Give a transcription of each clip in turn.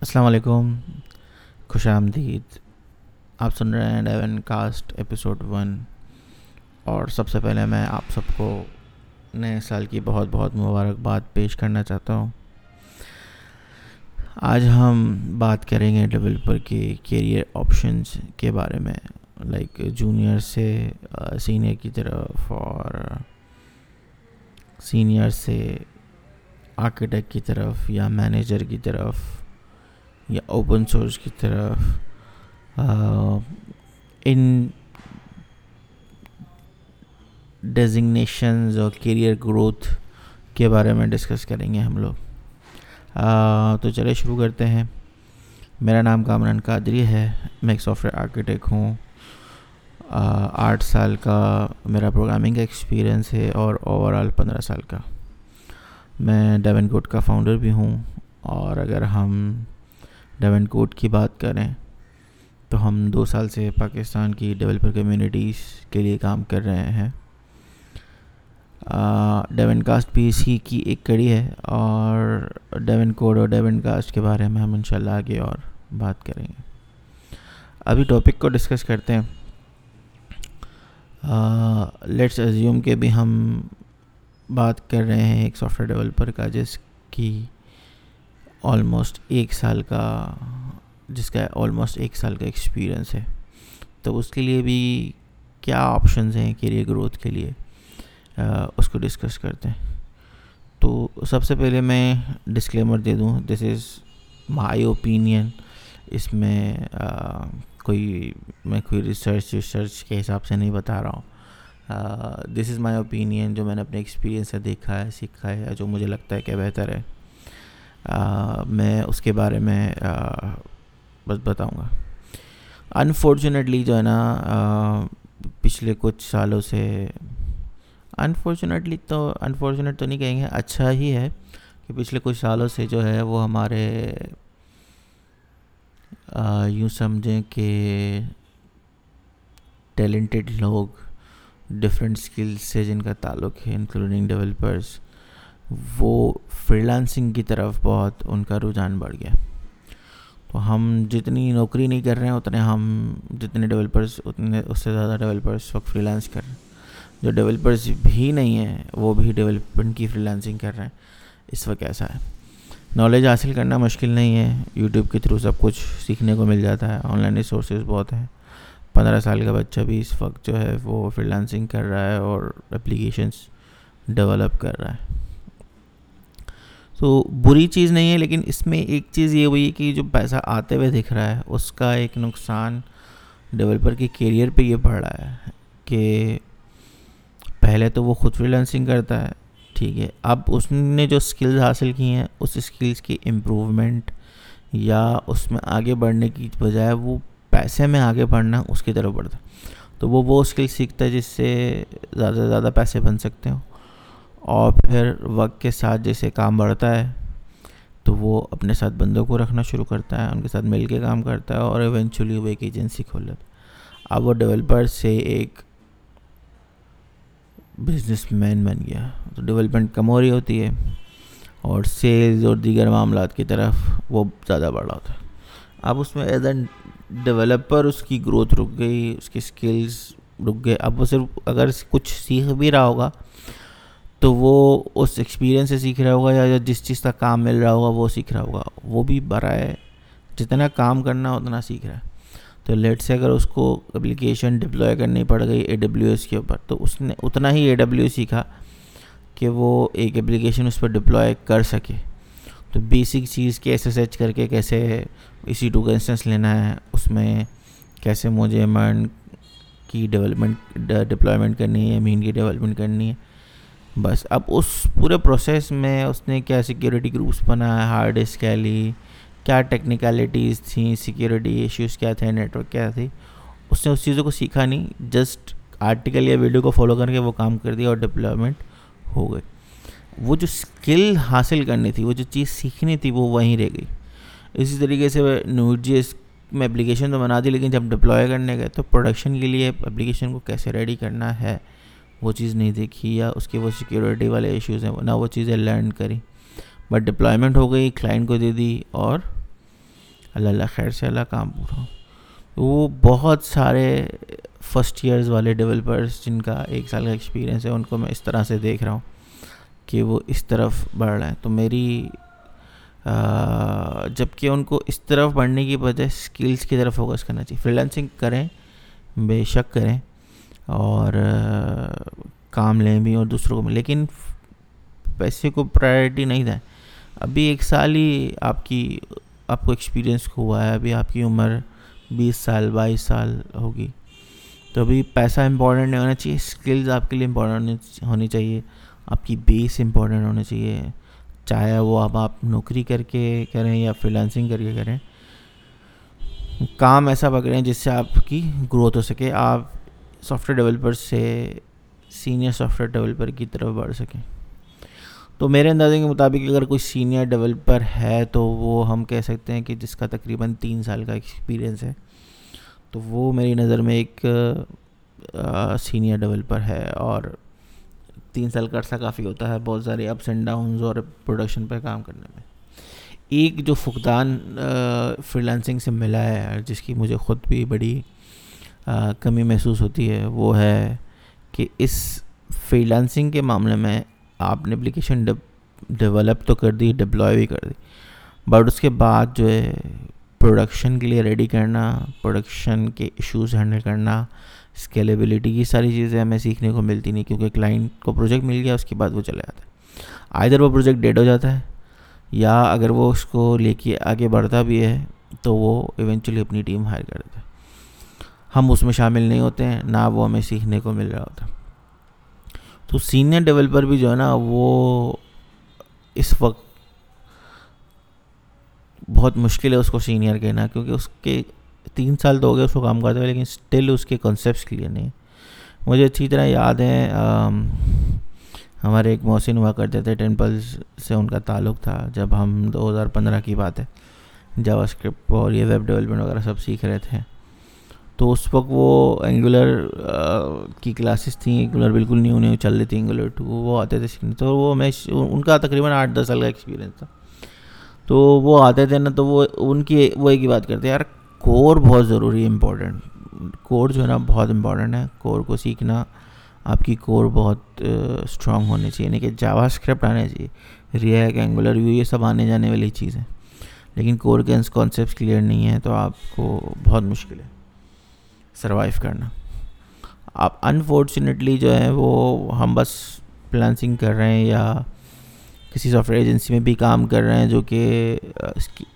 السلام علیکم، خوش آمدید۔ آپ سن رہے ہیں ڈیون کاسٹ ایپیسوڈ ون اور سب سے پہلے میں آپ سب کو نئے سال کی بہت بہت مبارکباد پیش کرنا چاہتا ہوں۔ آج ہم بات کریں گے ڈیولپر کے کیریئر آپشنس کے بارے میں لائک جونیئر سے سینئر کی طرف اور سینئر سے آرکیٹیکٹ کی طرف یا مینیجر کی طرف۔ یا اوپن سورس کی طرف ان ڈیزگنیشنز اور کیریئر گروتھ کے بارے میں ڈسکس کریں گے ہم لوگ۔ تو چلے شروع کرتے ہیں۔ میرا نام کامران قادری ہے، میں ایک سافٹ ویئر آرکیٹیکٹ ہوں آٹھ سال کا میرا پروگرامنگ کا ایکسپیرئنس ہے اور اوور آل پندرہ سال کا۔ میں ڈیون کوڈ کا فاؤنڈر بھی ہوں اور اگر ہم ڈیون کوڈ کی بات کریں تو ہم دو سال سے پاکستان کی ڈیولپر کمیونٹیز کے لیے کام کر رہے ہیں۔ ڈیون کاسٹ بھی اسی کی ایک کڑی ہے اور ڈیون کوڈ اور ڈیون کاسٹ کے بارے میں ہم انشاءاللہ آگے اور بات کریں گے۔ ابھی ٹاپک کو ڈسکس کرتے ہیں۔ لیٹس ایزیوم کہ بھی ہم بات کر رہے ہیں ایک سافٹ ویئر ڈیولپر کا جس کی آلموسٹ ایک سال کا، جس کا آلموسٹ ایک سال کا ایکسپیرئنس ہے۔ تو اس کے لیے بھی کیا آپشنز ہیں کیریئر گروتھ کے لیے؟ اس کو ڈسکس کرتے ہیں۔ تو سب سے پہلے میں ڈسکلیمر دے دوں دس از مائی اوپینین اس میں کوئی میں کوئی ریسرچ ریسرچ کے حساب سے نہیں بتا رہا ہوں۔ دس از مائی اوپینین جو میں نے اپنے ایکسپیرینس سے دیکھا ہے، سیکھا ہے، جو مجھے لگتا ہے کہ بہتر ہے۔ میں اس کے بارے میں بس بتاؤں گا۔ انفارچونیٹلی جو ہے نا پچھلے کچھ سالوں سے انفارچونیٹلی تو انفارچونیٹ تو نہیں کہیں گے اچھا ہی ہے کہ پچھلے کچھ سالوں سے جو ہے وہ ہمارے یوں سمجھیں کہ ٹیلنٹڈ لوگ ڈفرینٹ اسکلس سے جن کا تعلق ہے انکلوڈنگ ڈیولپرس وہ فری لانسنگ کی طرف بہت ان کا رجحان بڑھ گیا۔ تو ہم جتنی نوکری نہیں کر رہے ہیں، اتنے ہم جتنے ڈیولپرس اتنے اس سے زیادہ ڈیولپرس وقت فری لانس کر رہے ہیں۔ جو ڈیولپرس بھی نہیں ہیں، وہ بھی ڈیولپمنٹ کی فری لانسنگ کر رہے ہیں۔ اس وقت ایسا ہے۔ نالج حاصل کرنا مشکل نہیں ہے۔ یوٹیوب کے تھرو سب کچھ سیکھنے کو مل جاتا ہے۔ آن لائن ریسورسز بہت ہیں۔ پندرہ سال کا بچہ بھی اس وقت جو ہے وہ فری لانسنگ کر رہا ہے اور اپلیکیشنس ڈیولپ کر رہا ہے۔ تو بری چیز نہیں ہے، لیکن اس میں ایک چیز یہ ہوئی کہ جو پیسہ آتے ہوئے دکھ رہا ہے، اس کا ایک نقصان ڈیولپر کے کیریئر پہ یہ پڑ رہا ہے کہ پہلے تو وہ خود فری لانسنگ کرتا ہے، ٹھیک ہے، اب اس نے جو اسکلز حاصل کی ہیں، اس اسکلز کی امپروومنٹ یا اس میں آگے بڑھنے کی بجائے وہ پیسے میں آگے بڑھنا اس کی طرف بڑھتا ہے۔ تو وہ وہ اسکل سیکھتا ہے جس سے زیادہ سے زیادہ پیسے بن سکتے ہوں۔ اور پھر وقت کے ساتھ جیسے کام بڑھتا ہے، تو وہ اپنے ساتھ بندوں کو رکھنا شروع کرتا ہے، ان کے ساتھ مل کے کام کرتا ہے اور ایونچولی وہ ایک ایجنسی کھول لیتا ہے۔ اب وہ ڈیولپر سے ایک بزنس مین بن گیا۔ تو ڈیولپمنٹ کم ہو رہی ہوتی ہے اور سیلز اور دیگر معاملات کی طرف وہ زیادہ بڑھ رہا ہوتا ہے۔ اب اس میں ایز این ڈیولپر اس کی گروتھ رک گئی، اس کی اسکلز رک گئے۔ اب وہ صرف اگر کچھ سیکھ بھی رہا ہوگا تو وہ اس ایکسپیرینس سے سیکھ رہا ہوگا یا جس چیز کا کام مل رہا ہوگا وہ سیکھ رہا ہوگا۔ وہ بھی برائے جتنا کام کرنا اتنا سیکھ رہا ہے۔ تو لیٹ سے اگر اس کو اپلیکیشن ڈپلوائے کرنی پڑ گئی اے ڈبلیو ایس کے اوپر، تو اس نے اتنا ہی اے ڈبلیو سیکھا کہ وہ ایک اپلیکیشن اس پر ڈپلوائے کر سکے۔ تو بیسک چیز کے ایس ایس ایچ کر کے کیسے اسی ٹو کا انسٹنس لینا ہے، اس میں کیسے مجھے مرن کی ڈیولپمنٹ ڈپلائمنٹ کرنی ہے مین کی ڈیولپمنٹ کرنی ہے۔ بس اب اس پورے پروسیس میں اس نے کیا سیکیورٹی گروپس بنایا ہارڈ ڈسک کیا لی، کیا ٹیکنیکلٹیز تھیں سیکیورٹی ایشوز کیا تھے نیٹ ورک کیا تھی، اس نے اس چیزوں کو سیکھا نہیں جسٹ آرٹیکل یا ویڈیو کو فالو کر کے وہ کام کر دیا اور ڈپلائمنٹ ہو گئے وہ جو اسکل حاصل کرنی تھی، وہ جو چیز سیکھنی تھی، وہ وہیں رہ گئی۔ اسی طریقے سے نوٹ جی ایس میں اپلیکیشن تو بنا دی، لیکن جب ڈپلوائے کرنے گئے تو پروڈکشن کے لیے اپلیکیشن کو کیسے ریڈی کرنا ہے؟ وہ چیز نہیں دیکھی یا اس کے وہ سیکیورٹی والے ایشوز ہیں، نہ وہ چیزیں لرن کری۔ بٹ ڈپلائمنٹ ہو گئی کلائنٹ کو دے دی اور اللہ اللہ خیر سے اللہ کام پورا وہ بہت سارے فرسٹ ایئرز والے ڈیولپرس جن کا ایک سال کا ایکسپیرینس ہے، ان کو میں اس طرح سے دیکھ رہا ہوں کہ وہ اس طرف بڑھ رہے ہیں۔ تو میری جبکہ ان کو اس طرف بڑھنے کی وجہ اسکلس کی طرف فوکس کرنا چاہیے۔ فری کریں، بے شک کریں۔ اور کام لیں بھی اور دوسروں کو بھی۔ لیکن پیسے کو پرائرٹی نہیں دیں ابھی ایک سال ہی آپ کی، آپ کو ایکسپیرینس ہوا ہے۔ ابھی آپ کی عمر بیس سال، بائیس سال ہوگی۔ تو ابھی پیسہ امپورٹنٹ نہیں ہونا چاہیے اسکلز آپ کے لیے امپورٹنٹ ہونی چاہیے آپ کی بیس امپورٹنٹ ہونا چاہیے۔ چاہے وہ اب آپ نوکری کر کے کریں یا فریلانسنگ کر کے کریں۔ کام ایسا پکڑیں جس سے آپ کی گروتھ ہو سکے۔ آپ سافٹ ویئر ڈیولپر سے سینئر سافٹ ویئر ڈیولپر کی طرف بڑھ سکیں۔ تو میرے اندازے کے مطابق اگر کوئی سینئر ڈیولپر ہے تو وہ ہم کہہ سکتے ہیں کہ جس کا تقریباً تین سال کا ایکسپیرینس ہے، تو وہ میری نظر میں ایک سینئر ڈیولپر ہے۔ اور تین سال کا عرصہ کافی ہوتا ہے بہت سارے اپس اینڈ ڈاؤنز اور پروڈکشن پہ کام کرنے میں۔ ایک جو فقدان فری لانسنگ سے ملا ہے جس کی مجھے خود بھی بڑی کمی محسوس ہوتی ہے، وہ ہے کہ اس فری لانسنگ کے معاملے میں آپ نے اپلیکیشن ڈیولپ تو کر دی ڈپلوائے بھی کر دی بٹ اس کے بعد جو ہے پروڈکشن کے لیے ریڈی کرنا پروڈکشن کے ایشوز ہینڈل کرنا اسکیلیبلٹی یہ ساری چیزیں ہمیں سیکھنے کو ملتی نہیں، کیونکہ کلائنٹ کو پروجیکٹ مل گیا، اس کے بعد وہ چلے جاتا ہے۔ آئدر وہ پروجیکٹ ڈیڈ ہو جاتا ہے، یا اگر وہ اس کو لے کے آگے بڑھتا بھی ہے، تو وہ ایونچولی اپنی ٹیم ہائر کر دیتا ہے۔ ہم اس میں شامل نہیں ہوتے ہیں، نہ وہ ہمیں سیکھنے کو مل رہا ہوتا۔ تو سینئر ڈیولپر بھی جو ہے نا، وہ اس وقت بہت مشکل ہے اس کو سینئر کہنا، کیونکہ اس کے تین سال تو ہو گئے اس کو کام کرتے ہوئے، لیکن اسٹل اس کے کنسیپٹس کلیئر نہیں۔ مجھے اچھی طرح یاد ہے ہمارے ایک محسن ہوا کرتے تھے ٹیمپلز سے ان کا تعلق تھا، جب ہم دو ہزار پندرہ کی بات ہے۔ جاوا اسکرپٹ اور یہ ویب ڈیولپمنٹ وغیرہ سب سیکھ رہے تھے۔ تو اس وقت وہ اینگولر کی کلاسز تھیں اینگولر بالکل نیو نیو چل رہی تھی اینگولر ٹو وہ آتے تھے سیکھنے تو وہ میں ان کا تقریباً آٹھ دس سال کا ایکسپیرینس تھا۔ تو وہ آتے تھے نا تو وہ ان کی، وہ ایک ہی بات کرتے یار کور بہت ضروری ہے امپورٹنٹ کور جو ہے نا بہت امپورٹنٹ ہے۔ کور کو سیکھنا آپ کی کور بہت اسٹرانگ ہونی چاہیے۔ یعنی کہ جاوا اسکرپٹ آنے چاہیے ریئیک اینگولر ویو یہ سب آنے جانے والی چیز ہے لیکن کور کے کانسیپٹس کلیئر نہیں ہیں تو آپ کو بہت مشکل ہے۔ سروائیو کرنا۔ آپ انفارچونیٹلی جو ہے وہ ہم بس پلانسنگ کر رہے ہیں یا کسی سافٹ ویئر ایجنسی میں بھی کام کر رہے ہیں جو کہ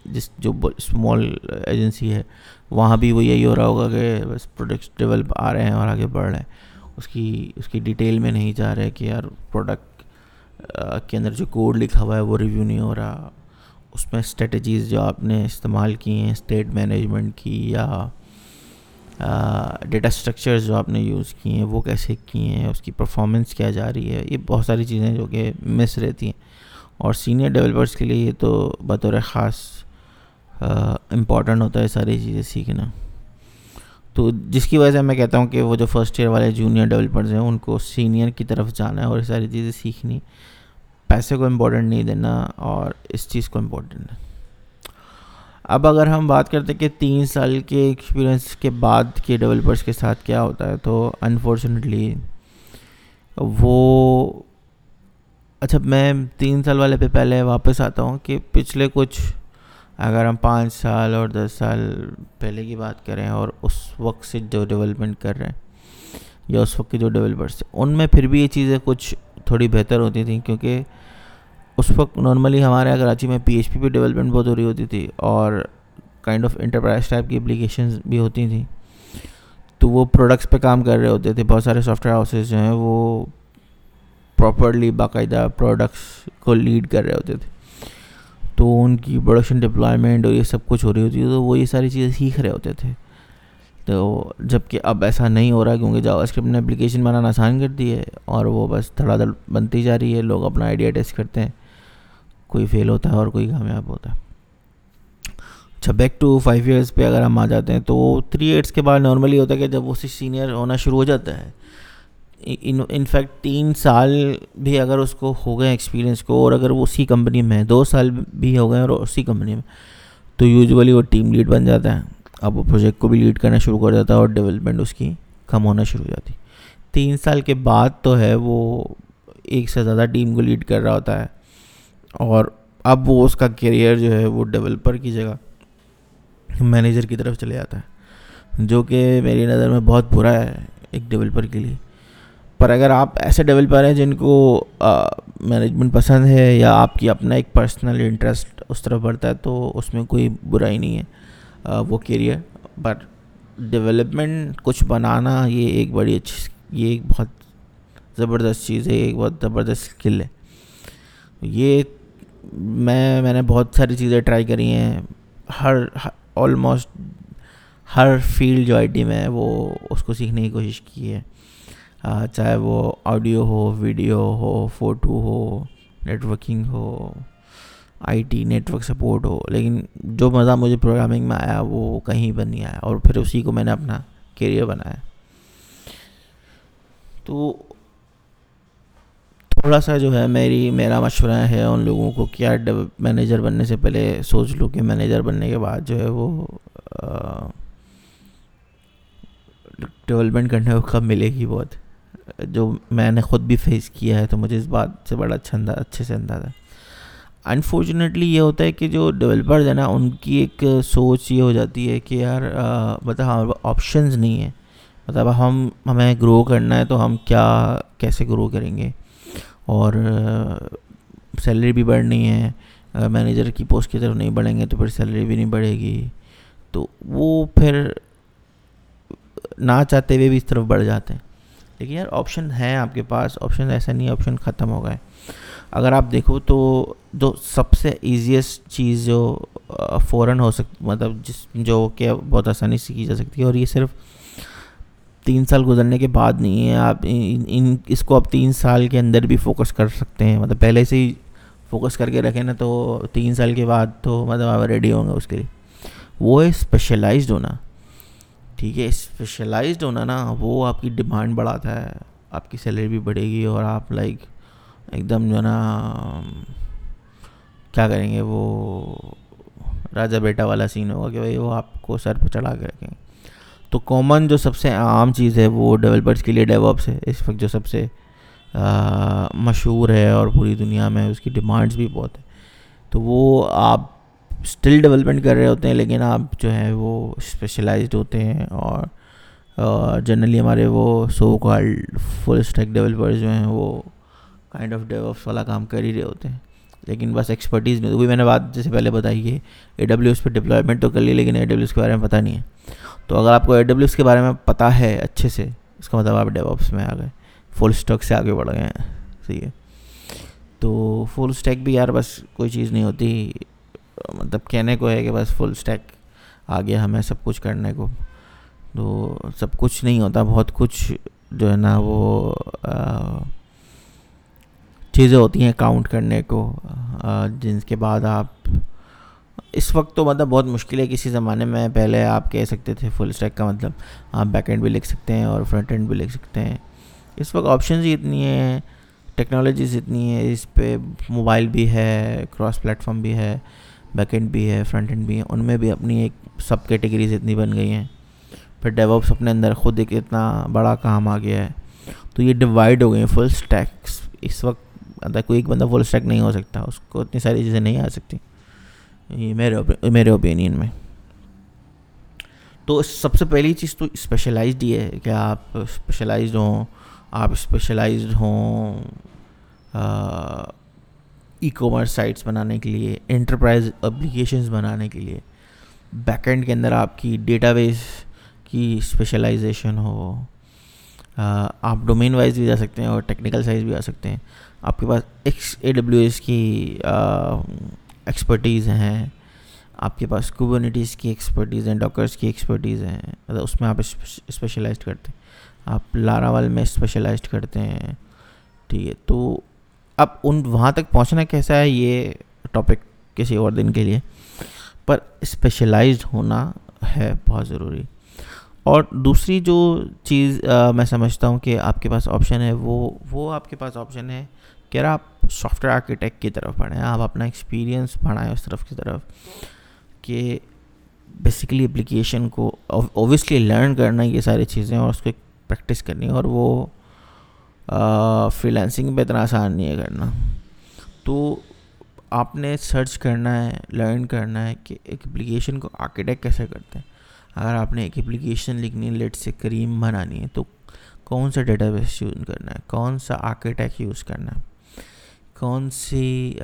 جس، جو اسمال ایجنسی ہے، وہاں بھی وہ یہی ہو رہا ہوگا کہ بس پروڈکٹس ڈیولپ آ رہے ہیں اور آگے بڑھ رہے ہیں۔ اس کی اس کی ڈیٹیل میں نہیں جا رہے کہ یار پروڈکٹ کے اندر جو کوڈ لکھا ہوا ہے وہ ریویو نہیں ہو رہا۔ اس میں اسٹریٹجیز جو آپ نے استعمال کی ہیں اسٹیٹ مینجمنٹ کی یا ڈیٹا اسٹرکچرز جو آپ نے یوز کی ہیں، وہ کیسے کی ہیں، اس کی پرفارمنس کیا جا رہی ہے، یہ بہت ساری چیزیں جو کہ مس رہتی ہیں۔ اور سینئر ڈیولپرس کے لیے یہ تو بطور خاص امپورٹنٹ ہوتا ہے ساری چیزیں سیکھنا۔ تو جس کی وجہ سے میں کہتا ہوں کہ وہ جو فرسٹ ایئر والے جونیئر ڈیولپرز ہیں، ان کو سینئر کی طرف جانا ہے اور یہ ساری چیزیں سیکھنی۔ پیسے کو امپورٹنٹ نہیں دینا اور اس چیز کو امپورٹنٹ ہے اب اگر ہم بات کرتے ہیں کہ تین سال کے ایکسپیرینس کے بعد کے ڈیولپرس کے ساتھ کیا ہوتا ہے، تو انفارچونیٹلی وہ اچھا میں تین سال والے پہ پہلے واپس آتا ہوں کہ پچھلے کچھ اگر ہم پانچ سال اور دس سال پہلے کی بات کریں اور اس وقت سے جو ڈیولپمنٹ کر رہے ہیں یا اس وقت کے جو ڈیولپرس تھے ان میں پھر بھی یہ چیزیں کچھ تھوڑی بہتر ہوتی تھیں کیونکہ اس وقت نارملی ہمارے یہاں کراچی میں پی ایچ پی پہ ڈیولپمنٹ بہت ہو رہی ہوتی تھی اور کائنڈ آف انٹرپرائز ٹائپ کی اپلیکیشنز بھی ہوتی تھیں۔ تو وہ پروڈکٹس پہ کام کر رہے ہوتے تھے۔ بہت سارے سافٹ ویئر ہاؤسز جو ہیں وہ پراپرلی باقاعدہ پروڈکٹس کو لیڈ کر رہے ہوتے تھے۔ تو ان کی پروڈکشن ڈپلائمنٹ اور یہ سب کچھ ہو رہی ہوتی ہے تو وہ یہ ساری چیزیں سیکھ رہے ہوتے تھے۔ تو جبکہ اب ایسا نہیں ہو رہا کیونکہ جاوا اسکرپٹ نے اپلیکیشن بنانا آسان کر دی ہے اور وہ بس دھڑا دھڑ بنتی جا رہی ہے۔ لوگ اپنا آئیڈیا ٹیسٹ کرتے ہیں۔ کوئی فیل ہوتا ہے اور کوئی کامیاب ہوتا ہے۔ اچھا بیک ٹو فائیو ایئرس پہ اگر ہم آ جاتے ہیں تو تھری ایئرس کے بعد نارملی ہوتا ہے کہ جب اسی سینئر ہونا شروع ہو جاتا ہے۔ انفیکٹ تین سال بھی اگر اس کو ہو گئے ایکسپیرینس کو اور اگر وہ اسی کمپنی میں دو سال بھی ہو گئے اور اسی کمپنی میں، تو یوزولی وہ ٹیم لیڈ بن جاتا ہے۔ اب وہ پروجیکٹ کو بھی لیڈ کرنا شروع کر دیتا ہے اور ڈیولپمنٹ اس کی کم ہونا شروع ہو جاتی۔ تین سال کے بعد تو ہے وہ ایک سے زیادہ ٹیم کو لیڈ کر رہا ہوتا ہے۔ اور اب وہ اس کا کیریئر جو ہے وہ ڈیولپر کی جگہ مینیجر کی طرف چلے جاتا ہے، جو کہ میری نظر میں بہت برا ہے ایک ڈیولپر کے لیے۔ پر اگر آپ ایسے ڈیولپر ہیں جن کو مینجمنٹ پسند ہے یا آپ کی اپنا ایک پرسنل انٹرسٹ اس طرف بڑھتا ہے، تو اس میں کوئی برائی نہیں ہے وہ کیریئر بٹ ڈیولپمنٹ کچھ بنانا، یہ ایک بڑی اچھی، یہ ایک بہت زبردست چیز ہے، ایک بہت زبردست اسکل ہے۔ یہ میں میں نے بہت ساری چیزیں ٹرائی کری ہیں۔ ہر آلموسٹ ہر فیلڈ جو آئی ٹی میں ہے، وہ اس کو سیکھنے کی کوشش کی ہے۔ چاہے وہ آڈیو ہو ویڈیو ہو فوٹو ہو نیٹورکنگ ہو آئی ٹی نیٹورک سپورٹ ہو۔ لیکن جو مزہ مجھے پروگرامنگ میں آیا، وہ کہیں پر نہیں آیا۔ اور پھر اسی کو میں نے اپنا کیریئر بنایا۔ تو تھوڑا سا جو ہے میری، میرا مشورہ ہے ان لوگوں کو کیا مینیجر بننے سے پہلے سوچ لو کہ مینیجر بننے کے بعد جو ہے وہ ڈیولپمنٹ کرنے کو کب ملے گی بہت۔ جو میں نے خود بھی فیس کیا ہے تو مجھے اس بات سے بڑا اچھا انداز اچھے سے اندازہ انفارچونیٹلی یہ ہوتا ہے کہ جو ڈیولپرز ہیں نا، ان کی ایک سوچ یہ ہو جاتی ہے کہ یار مطلب ہمارے پاس آپشنز نہیں ہیں۔ مطلب ہم، ہمیں گرو کرنا ہے تو ہم کیا، کیسے گرو کریں گے؟ اور سیلری بھی بڑھنی ہے اگر مینیجر کی پوسٹ کی طرف نہیں بڑھیں گے تو پھر سیلری بھی نہیں بڑھے گی۔ تو وہ پھر نہ چاہتے ہوئے بھی اس طرف بڑھ جاتے ہیں۔ لیکن یار آپشن ہیں آپ کے پاس آپشن ایسا نہیں آپشن ختم ہو گئے۔ اگر آپ دیکھو تو جو سب سے ایزیسٹ چیز جو فوراً ہو سکتی مطلب جس، جو کہ بہت آسانی سے کی جا سکتی ہے، اور یہ صرف تین سال گزرنے کے بعد نہیں ہے آپ ان اس کو آپ تین سال کے اندر بھی فوکس کر سکتے ہیں۔ مطلب پہلے سے ہی فوکس کر کے رکھیں نا تو تین سال کے بعد تو مطلب آپ ریڈی ہوں گے اس کے لیے۔ وہ ہے اسپیشلائزڈ ہونا، ٹھیک ہے اسپیشلائزڈ ہونا نا، وہ آپ کی ڈیمانڈ بڑھاتا ہے، آپ کی سیلری بھی بڑھے گی اور آپ لائک ایک دم جو ہے نا، کیا کریں گے وہ راجا بیٹا والا سین ہوگا کہ بھائی وہ آپ کو سر پہ چڑھا کے رکھیں گے۔ تو کامن جو سب سے عام چیز ہے وہ ڈیولپرس کے لیے ڈیوپس ہے۔ اس وقت جو سب سے مشہور ہے اور پوری دنیا میں اس کی ڈیمانڈس بھی بہت ہے تو وہ آپ اسٹل ڈیولپمنٹ کر رہے ہوتے ہیں لیکن آپ جو ہے وہ اسپیشلائزڈ ہوتے ہیں اور جنرلی ہمارے وہ so called full stack developers جو ہیں وہ کائنڈ آف ڈیوپس والا کام کر ہی رہے ہوتے ہیں۔ لیکن بس ایکسپرٹیز نہیں ہوتی میں نے بات جیسے پہلے بتائی ہے اے ڈبلیو ایس پہ ڈپلائمنٹ تو کر لی لیکن اے ڈبلیو ایس کے بارے میں پتہ نہیں ہے۔ تو اگر آپ کو اے ڈبلیو ایس کے بارے میں پتہ ہے اچھے سے، اس کا مطلب آپ ڈیو آپس میں آ گئے فل اسٹاک سے آگے بڑھ گئے ہیں۔ صحیح ہے۔ تو فل اسٹیک بھی یار بس کوئی چیز نہیں ہوتی۔ مطلب کہنے کو ہے کہ بس فل اسٹیک آ گیا ہمیں سب کچھ کرنے کو۔ تو سب کچھ نہیں ہوتا، بہت کچھ جو ہے نا وہ چیزیں ہوتی ہیں کاؤنٹ کرنے کو جن کے بعد آپ، اس وقت تو مطلب بہت مشکل ہے، کسی زمانے میں پہلے آپ کہہ سکتے تھے فل اسٹیک کا مطلب آپ بیک اینڈ بھی لکھ سکتے ہیں اور فرنٹ اینڈ بھی لکھ سکتے ہیں۔ اس وقت آپشنز ہی اتنی ہیں ٹیکنالوجیز اتنی ہیں، اس پہ موبائل بھی ہے کراس پلیٹفارم بھی ہے بیک اینڈ بھی ہے فرنٹ اینڈ بھی ہے ان میں بھی اپنی ایک سب کیٹیگریز اتنی بن گئی ہیں۔ پھر ڈیوپس اپنے اندر خود ایک اتنا بڑا کام آ گیا ہے۔ تو یہ ڈیوائڈ ہو گئے ہیں فل اسٹیکس اس وقت مطلب کوئی ایک بندہ فل اسٹیک نہیں ہو سکتا، اس کو اتنی ساری چیزیں نہیں آ سکتی۔ یہ میرے میرے اوپینین میں۔ تو سب سے پہلی چیز تو اسپیشلائزڈ ہی ہے کہ آپ اسپیشلائزڈ ہوں، آپ اسپیشلائزڈ ہوں ای کامرس سائٹس بنانے کے لیے انٹرپرائز اپلیکیشنز بنانے کے لیے۔ بیک اینڈ کے اندر آپ کی ڈیٹا بیس کی اسپیشلائزیشن ہو آپ ڈومین وائز بھی جا سکتے ہیں اور ٹیکنیکل سائز بھی آ سکتے ہیں۔ آپ کے پاس ایکس اے ڈبلیو ایس کی ایکسپرٹیز ہیں، آپ کے پاس کوبرنیٹیز کی ایکسپرٹیز ہیں ڈاکرس کی ایکسپرٹیز ہیں مطلب اس میں آپ اسپیشلائزڈ کرتے ہیں۔ آپ لاراول میں اسپیشلائزڈ کرتے ہیں، ٹھیک ہے۔ تو اب ان، وہاں تک پہنچنا کیسا ہے یہ ٹاپک کسی اور دن کے لیے۔ پر اسپیشلائزڈ ہونا ہے بہت ضروری۔ اور دوسری جو چیز میں سمجھتا ہوں کہ آپ کے پاس آپشن ہے وہ وہ آپ کے پاس آپشن ہے کہ آپ سافٹ ویئر آرکیٹیکٹ کی طرف پڑھیں آپ اپنا ایکسپیرینس پڑھائیں اس طرف کی طرف کہ بیسیکلی اپلیکیشن کو اوبیسلی لرن کرنا یہ ساری چیزیں اور اس کو پریکٹس کرنی اور وہ فری لینسنگ پہ اتنا آسان نہیں ہے کرنا۔ تو آپ نے سرچ کرنا ہے لرن کرنا ہے کہ ایک اپلیکیشن کو آرکیٹیکٹ کیسے کرتے ہیں۔ اگر آپ نے ایک اپلیکیشن لکھنی ہے لیٹ سے کریم بنانی ہے تو کون سا ڈیٹا بیس یوز کرنا ہے؟ کون سا آرکیٹیکٹ یوز کرنا ہے؟ کون سی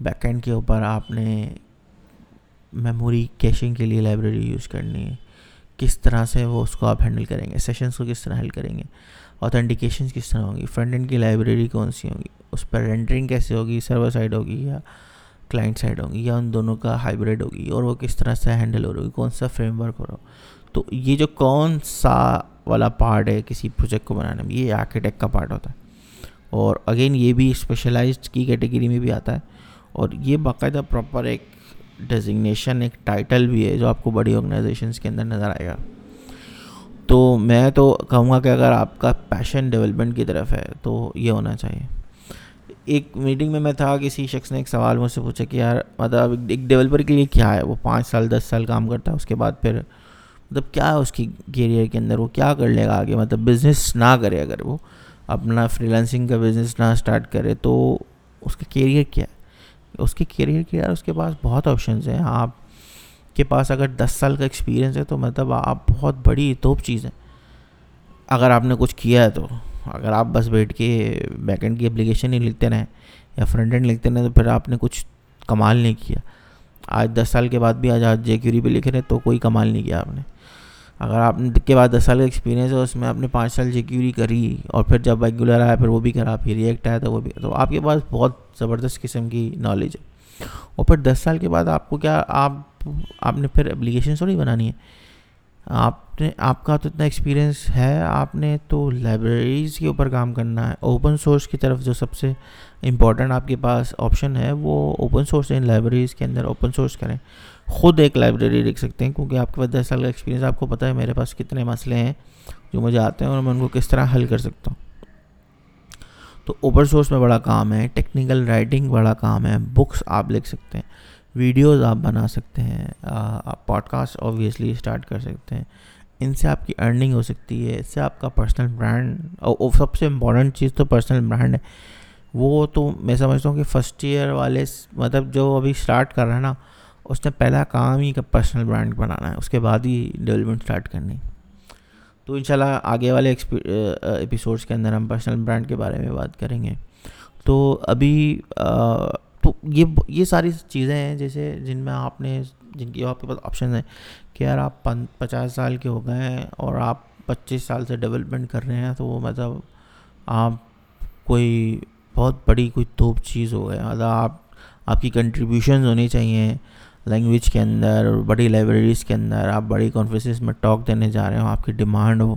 بیک اینڈ کے اوپر آپ نے میموری کیشنگ کے لیے لائبریری یوز کرنی ہے؟ کس طرح سے وہ اس کو آپ ہینڈل کریں گے؟ سیشنس کو کس طرح ہینڈل کریں گے؟ اوتھینٹیکیشنس کس طرح ہوں گی؟ فرنٹ اینڈ کی لائبریری کون سی ہوں گی؟ اس پر رینڈرنگ کیسے ہوگی؟ سرور سائڈ ہوگی یا کلائنٹ سائڈ ہوگی یا ان دونوں کا ہائیبریڈ ہوگی؟ اور وہ کس طرح سے ہینڈل ہو رہی ہوگی؟ کون سا فریم ورک ہو رہا ہو؟ تو یہ جو کون سا والا پارٹ ہے کسی پروجیکٹ کو بنانے میں، یہ آرکیٹیکٹ کا پارٹ ہوتا ہے۔ اور اگین یہ بھی اسپیشلائزڈ کی کیٹیگری میں بھی آتا ہے اور یہ باقاعدہ پراپر ایک ڈیزگنیشن ایک ٹائٹل بھی ہے جو آپ کو بڑی آرگنائزیشنس کے اندر نظر آئے گا۔ تو میں تو کہوں گا کہ اگر آپ کا پیشن ڈیولپمنٹ کی طرف ہے تو یہ ہونا چاہیے۔ ایک میٹنگ میں میں تھا، کسی شخص نے ایک سوال مجھ سے پوچھا کہ یار مطلب ایک ڈیولپر کے لیے کیا ہے؟ وہ پانچ سال، دس سال کام کرتا ہے، اس کے بعد پھر مطلب کیا ہے اس کی کیریئر کے اندر؟ وہ کیا کر لے گا آگے؟ مطلب بزنس نہ کرے اگر وہ۔ اپنا فری لینسنگ کا بزنس نہ اسٹارٹ کرے تو اس کا کیریئر کیا ہے؟ اس کی کیریئر کیا ہے اس کے پاس بہت آپشنز ہیں۔ آپ کے پاس اگر دس سال کا ایکسپیرینس ہے تو مطلب آپ بہت بڑی توپ چیز ہے اگر آپ نے کچھ کیا ہے تو۔ اگر آپ بس بیٹھ کے بیک اینڈ کی اپلیکیشن ہی لکھتے رہیں یا فرنٹ اینڈ لکھتے رہیں تو پھر آپ نے کچھ کمال نہیں کیا۔ آج دس سال کے بعد بھی آج آج جے کیوری پہ لکھ رہے تو کوئی کمال نہیں کیا آپ نے۔ اگر آپ کے بعد دس سال کا ایکسپیرینس ہے، اس میں آپ نے پانچ سال جے کری اور پھر جب ریگولر آیا، پھر وہ بھی کرا، پھر ریئیکٹ آیا، تو وہ بھی، تو آپ کے پاس بہت زبردست قسم کی نالج ہے۔ اور پھر دس سال کے بعد آپ کو کیا، آپ آپ نے پھر اپلیکیشن تھوڑی بنانی ہے۔ آپ نے، آپ کا تو اتنا ایکسپیرینس ہے، آپ نے تو لائبریریز کے اوپر کام کرنا ہے۔ اوپن سورس کی طرف جو سب سے امپورٹنٹ آپ کے پاس آپشن ہے، وہ اوپن سورس ان لائبریریز کے اندر اوپن سورس کریں۔ خود ایک لائبریری لکھ سکتے ہیں، کیونکہ آپ کے پاس دس سال کا ایکسپیرینس آپ کو پتہ ہے میرے پاس کتنے مسئلے ہیں جو مجھے آتے ہیں اور میں ان کو کس طرح حل کر سکتا ہوں۔ تو اوپن سورس میں بڑا کام ہے ٹیکنیکل رائٹنگ بڑا کام ہے بکس آپ لکھ سکتے ہیں ویڈیوز آپ بنا سکتے ہیں آپ پوڈ کاسٹ اوبویسلی اسٹارٹ کر سکتے ہیں۔ ان سے آپ کی ارننگ ہو سکتی ہے، اس سے آپ کا پرسنل برانڈ اور سب سے امپورٹنٹ چیز تو پرسنل برانڈ ہے۔ وہ تو میں سمجھتا ہوں کہ فرسٹ ایئر والے مطلب جو ابھی اسٹارٹ کر رہا ہے نا اس نے پہلا کام ہی کا پرسنل برانڈ بنانا ہے، اس کے بعد ہی ڈیولپمنٹ اسٹارٹ کرنی۔ تو انشاءاللہ آگے والے ایپیسوڈس کے اندر ہم پرسنل برانڈ کے بارے میں بات کریں گے۔ تو ابھی تو یہ یہ ساری چیزیں ہیں جیسے جن میں آپ نے، جن کی آپ کے پاس آپشن ہیں کہ یار آپ پچاس سال کے ہو گئے ہیں اور آپ پچیس سال سے ڈیولپمنٹ کر رہے ہیں تو وہ مطلب آپ کوئی بہت بڑی کوئی توپ چیز ہو گیا مطلب آپ آپ کی کنٹریبیوشنز ہونی چاہیے۔ لینگویج کے اندر بڑی لائبریریز کے اندر آپ بڑی کانفرنسز میں ٹاک دینے جا رہے ہوں آپ کی ڈیمانڈ ہو،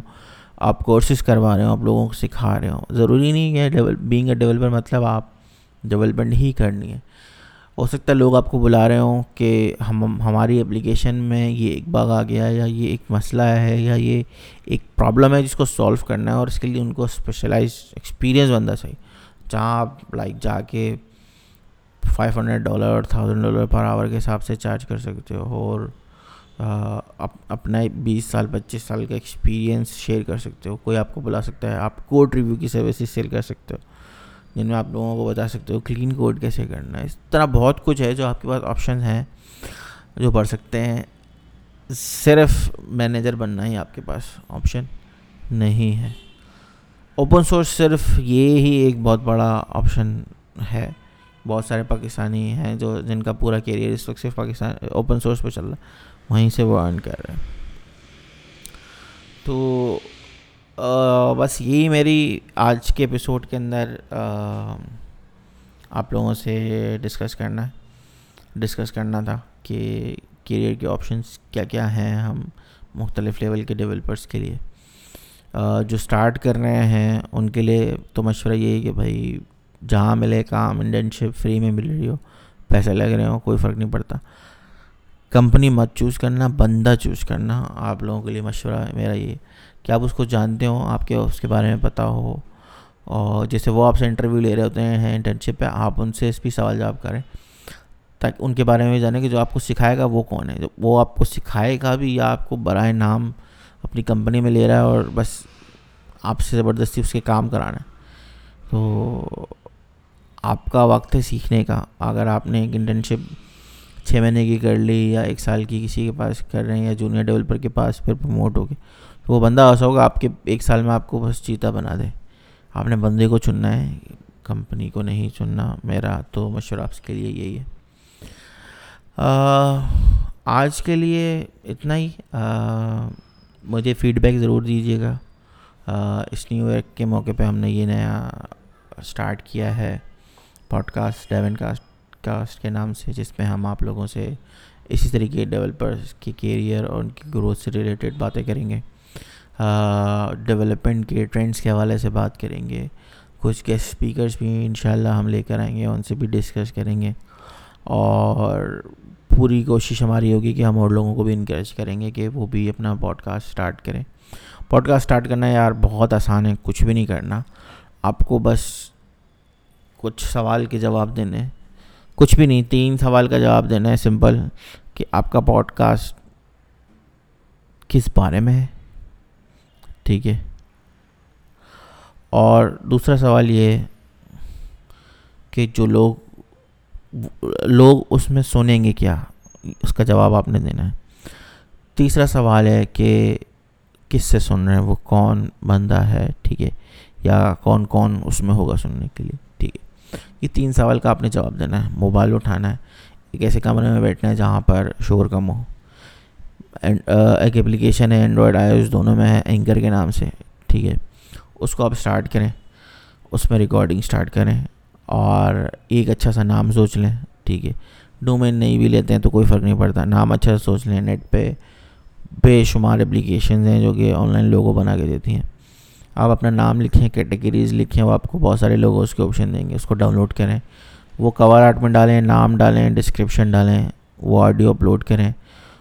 آپ کورسز کروا رہے ہوں آپ لوگوں کو سکھا رہے ہوں ضروری نہیں کہ بینگ اے ڈیولپر مطلب آپ ڈیولپمنٹ ہی کرنی ہے۔ ہو سکتا ہے لوگ آپ کو بلا رہے ہوں کہ ہم ہماری اپلیکیشن میں یہ ایک باغ آ گیا یا یہ ایک مسئلہ ہے یا یہ ایک پرابلم ہے جس کو سولو کرنا ہے اور اس کے لیے ان کو اسپیشلائز ایکسپیرینس بننا چاہیے۔ جہاں آپ لائک جا کے فائیو ہنڈریڈ ڈالر اور تھاؤزنڈ ڈالر پر آور کے حساب سے چارج کر سکتے ہو اور اپنا بیس سال، پچیس سال کا ایکسپیرینس شیئر کر سکتے ہو۔ کوئی آپ کو بلا سکتا ہے، آپ کوڈ ریویو کی سروسز سیل کر سکتے ہو، جن میں آپ لوگوں کو بتا سکتے ہو کلین کوڈ کیسے کرنا ہے۔ اس طرح بہت کچھ ہے جو آپ کے پاس آپشن ہیں، جو پڑھ سکتے ہیں۔ صرف مینیجر بننا ہی آپ کے پاس آپشن نہیں ہے۔ اوپن سورس صرف یہ ہی ایک بہت بڑا آپشن ہے۔ بہت سارے پاکستانی ہیں جو جن کا پورا کیریئر اس وقت صرف پاکستان اوپن سورس پہ چل رہا ہے۔ وہیں سے وہ ارن کر رہے ہیں۔ تو بس یہی میری آج کے ایپیسوڈ کے اندر آپ لوگوں سے ڈسکس کرنا ہے ڈسکس کرنا تھا کہ کیریئر کے آپشنس کیا کیا ہیں ہم مختلف لیول کے ڈیولپرس کے لیے۔ جو اسٹارٹ کر رہے ہیں، ان کے لیے تو مشورہ یہی کہ بھائی جہاں ملے کام انٹرنشپ فری میں مل رہی ہو، پیسے لگ رہے ہوں، کوئی فرق نہیں پڑتا۔ کمپنی مت چوز کرنا، بندہ چوز کرنا، آپ لوگوں کے لیے مشورہ ہے میرا یہ کہ آپ اس کو جانتے ہوں، آپ کے اس کے بارے میں پتہ ہو۔ اور جیسے وہ آپ سے انٹرویو لے رہے ہوتے ہیں انٹرنشپ پہ، آپ ان سے اس بھی سوال جواب کریں۔ تاکہ ان کے بارے میں جانیں کہ جو آپ کو سکھائے گا وہ کون ہے۔ وہ آپ کو سکھائے گا بھی یا آپ کو برائے نام اپنی کمپنی میں لے رہا ہے اور بس آپ سے زبردستی اس کے کام کرانا ہے۔ تو آپ کا وقت ہے سیکھنے کا۔ اگر آپ نے ایک انٹرنشپ چھ مہینے کی کر لی یا ایک سال کی کسی کے پاس کر رہے ہیں یا جونیئر ڈیولپر کے پاس پھر پروموٹ ہو گئے تو وہ بندہ ایسا ہوگا آپ کے ایک سال میں آپ کو بس چیتا بنا دے۔ آپ نے بندے کو چننا ہے، کمپنی کو نہیں چننا۔ میرا تو مشورہ آپ کے لیے یہی ہے۔ آج کے لیے اتنا ہی۔ مجھے فیڈ بیک ضرور دیجیے گا۔ اس نیو ایئر کے موقع پہ ہم نے یہ نیا اسٹارٹ کیا ہے۔ پوڈ کاسٹ، ڈیون کاسٹ کاسٹ کے نام سے، جس میں ہم آپ لوگوں سے اسی طریقے ڈیولپرس کے کیریئر اور ان کی گروتھ سے ریلیٹڈ باتیں کریں گے۔ ڈیولپمنٹ کے ٹرینڈس کے حوالے سے بات کریں گے۔ کچھ گیسٹ اسپیکرس بھی انشاءاللہ ہم لے کر آئیں گے، ان سے بھی ڈسکس کریں گے۔ اور پوری کوشش ہماری ہوگی کہ ہم اور لوگوں کو بھی انکریج کریں گے کہ وہ بھی اپنا پوڈ کاسٹ اسٹارٹ کریں۔ پوڈ کاسٹ اسٹارٹ کرنا یار بہت آسان ہے، کچھ بھی نہیں کرنا۔ آپ کو بس کچھ سوال کے جواب دینے کچھ بھی نہیں، تین سوال کا جواب دینا ہے، سمپل، کہ آپ کا پوڈ کاسٹ کس بارے میں ہے؟ ٹھیک ہے۔ اور دوسرا سوال یہ ہے کہ جو لوگ لوگ اس میں سنیں گے کیا؟ اس کا جواب آپ نے دینا ہے۔ تیسرا سوال ہے کہ کس سے سن رہے ہیں؟ وہ کون بندہ ہے؟ ٹھیک ہے۔ یا کون کون اس میں ہوگا سننے کے لیے؟ یہ تین سوال کا آپ نے جواب دینا ہے، موبائل اٹھانا ہے، ایک ایسے کمرے میں بیٹھنا ہے جہاں پر شور کم ہو۔ uh, ایک اپلیکیشن ہے اینڈرائڈ آئی اس دونوں میں ہے اینکر کے نام سے، ٹھیک ہے۔ اس کو آپ اسٹارٹ کریں، اس میں ریکارڈنگ اسٹارٹ کریں اور ایک اچھا سا نام سوچ لیں، ٹھیک ہے۔ ڈومین نہیں بھی لیتے ہیں تو کوئی فرق نہیں پڑتا۔ نام اچھا سوچ لیں نیٹ پہ بے شمار اپلیکیشنز ہیں جو کہ آن لائن لوگو بنا کے دیتی ہیں۔ آپ اپنا نام لکھیں کیٹیگریز لکھیں، وہ آپ کو بہت سارے لوگوں اس کے آپشن دیں گے، اس کو ڈاؤن لوڈ کریں۔ وہ کور آرٹ میں ڈالیں، نام ڈالیں ڈسکرپشن ڈالیں، وہ آڈیو اپلوڈ کریں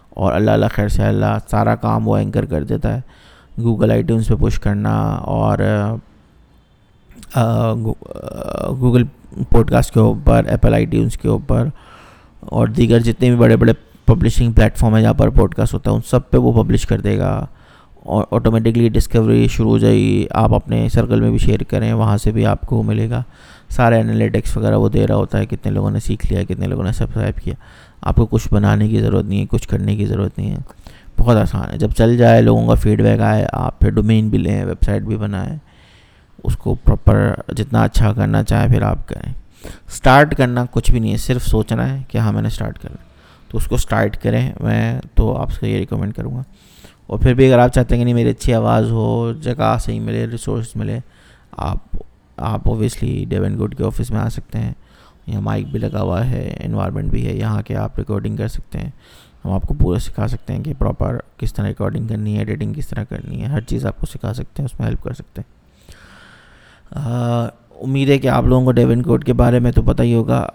اور اللہ اللہ خیر سے اللہ سارا کام وہ اینکر کر دیتا ہے۔ گوگل آئی ٹیونس پہ پش کرنا اور گوگل پوڈ کاسٹ کے اوپر ایپل آئی ٹیونس کے اوپر اور دیگر جتنے بھی بڑے بڑے پبلشنگ پلیٹفارم ہیں جہاں پر پوڈ کاسٹ ہوتا ہے، ان سب پہ وہ پبلش کر دے گا۔ اور آٹومیٹکلی ڈسکوری شروع ہو جائے گی۔ آپ اپنے سرکل میں بھی شیئر کریں، وہاں سے بھی آپ کو ملے گا۔ سارے انالیٹکس وغیرہ وہ دے رہا ہوتا ہے، کتنے لوگوں نے سیکھ لیا، کتنے لوگوں نے سبسکرائب کیا۔ آپ کو کچھ بنانے کی ضرورت نہیں ہے، کچھ کرنے کی ضرورت نہیں ہے۔ بہت آسان ہے۔ جب چل جائے، لوگوں کا فیڈ بیک آئے، آپ پھر ڈومین بھی لیں ویب سائٹ بھی بنائیں۔ اس کو پراپر جتنا اچھا کرنا چاہیں پھر آپ کریں۔ اسٹارٹ کرنا کچھ بھی نہیں ہے، صرف سوچنا ہے کہ ہاں میں نے اسٹارٹ کرنا تو اس کو اسٹارٹ کریں، میں تو آپ سے یہ ریکمینڈ کروں گا۔ اور پھر بھی اگر آپ چاہتے ہیں کہ نہیں، میری اچھی آواز ہو، جگہ صحیح ملے ریسورس ملے، آپ آپ اوبیسلی ڈیون گوڈ کے آفس میں آ سکتے ہیں۔ یہاں مائک بھی لگا ہوا ہے انوائرمنٹ بھی ہے، یہاں کے آپ ریکارڈنگ کر سکتے ہیں۔ ہم آپ کو پورا سکھا سکتے ہیں کہ پراپر کس طرح ریکارڈنگ کرنی ہے ایڈیٹنگ کس طرح کرنی ہے، ہر چیز آپ کو سکھا سکتے ہیں، اس میں ہیلپ کر سکتے ہیں۔ امید ہے کہ آپ لوگوں کو ڈیون کوڈ کے بارے میں تو پتہ ہی ہوگا۔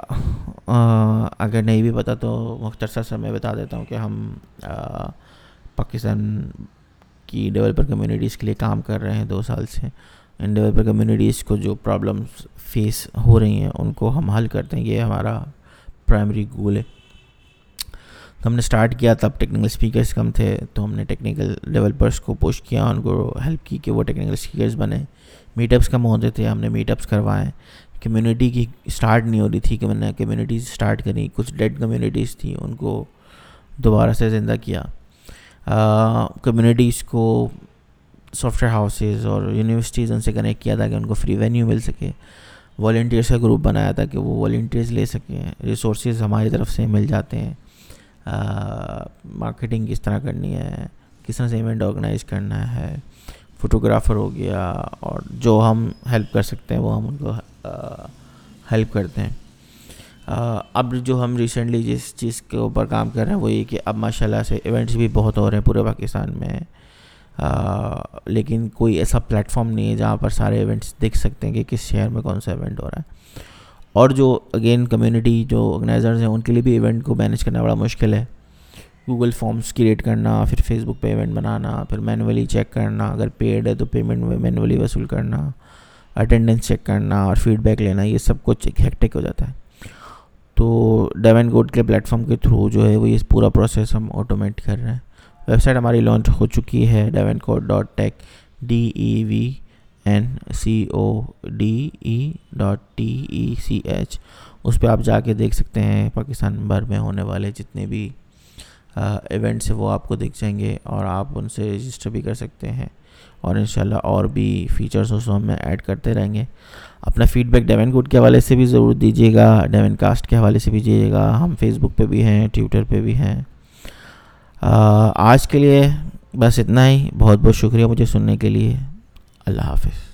اگر نہیں بھی پتہ تو مختصر سے میں بتا دیتا ہوں کہ ہم پاکستان کی ڈیولپر کمیونٹیز کے لیے کام کر رہے ہیں دو سال سے۔ ان ڈیولپر کمیونٹیز کو جو پرابلمس فیس ہو رہی ہیں، ان کو ہم حل کرتے ہیں۔ یہ ہمارا پرائمری گول ہے۔ ہم نے اسٹارٹ کیا تب ٹیکنیکل اسپیکرس کم تھے۔ تو ہم نے ٹیکنیکل ڈیولپرس کو پوش کیا، ان کو ہیلپ کی کہ وہ ٹیکنیکل اسپیکرس بنے۔ میٹ اپس کم ہوتے تھے، ہم نے میٹ اپس کروائے۔ کمیونٹی کی اسٹارٹ نہیں ہو رہی تھی کہ میں نے کمیونٹیز اسٹارٹ کری۔ کچھ ڈیڈ کمیونٹیز تھیں، ان کو دوبارہ سے زندہ کیا۔ کمیونٹیز کو سافٹ ویئر ہاؤسز اور یونیورسٹیز ان سے کنیکٹ کیا تھا کہ ان کو فری وینیو مل سکے۔ والنٹیئرس کا گروپ بنایا تھا کہ وہ والنٹیئرس لے سکیں۔ ریسورسز ہماری طرف سے مل جاتے ہیں۔ مارکیٹنگ کس طرح کرنی ہے؟ کس طرح سے ایونٹ آرگنائز کرنا ہے؟ فوٹوگرافر ہو گیا اور جو ہم ہیلپ کر سکتے ہیں وہ ہم ان کو ہیلپ کرتے ہیں۔ اب جو ہم ریسنٹلی جس چیز کے اوپر کام کر رہے ہیں وہ یہ کہ اب ماشاء اللہ سے ایونٹس بھی بہت ہو رہے ہیں پورے پاکستان میں۔ لیکن کوئی ایسا پلیٹفارم نہیں ہے جہاں پر سارے ایونٹس دیکھ سکتے ہیں کہ کس شہر میں کون سا ایونٹ ہو رہا ہے۔ اور جو اگین کمیونٹی جو آرگنائزرز ہیں، ان کے لیے بھی ایونٹ کو مینیج کرنا بڑا مشکل ہے۔ گوگل فارمس کریٹ کرنا، پھر فیس بک پہ ایونٹ بنانا، پھر مینولی چیک کرنا، اگر پیڈ ہے تو پیمنٹ میں مینولی وصول کرنا اٹینڈنس چیک کرنا اور فیڈ بیک لینا، یہ سب کچھ ہیکٹک ہو جاتا ہے۔ تو ڈیون گوڈ کے پلیٹفارم کے تھرو جو ہے وہ یہ پورا پروسیس ہم آٹومیٹ کر رہے ہیں۔ ویب سائٹ ہماری لانچ ہو چکی ہے Devn code dot tech D E V N C O D E dot T E C H اس پہ آپ جا کے دیکھ سکتے ہیں پاکستان بھر میں ہونے والے جتنے بھی ایونٹس ہیں وہ آپ کو دیکھ جائیں گے اور آپ ان سے رجسٹر بھی کر سکتے ہیں اور انشاءاللہ اور بھی فیچرس اس میں ایڈ کرتے رہیں گے۔ اپنا فیڈ بیک ڈیون کوڈ کے حوالے سے بھی ضرور دیجیے گا۔ ڈیون کاسٹ کے حوالے سے بھی دیجیے گا۔ ہم فیس بک پہ بھی ہیں ٹویٹر پہ بھی ہیں۔ آج کے لیے بس اتنا ہی۔ بہت بہت شکریہ مجھے سننے کے لیے۔ اللہ حافظ۔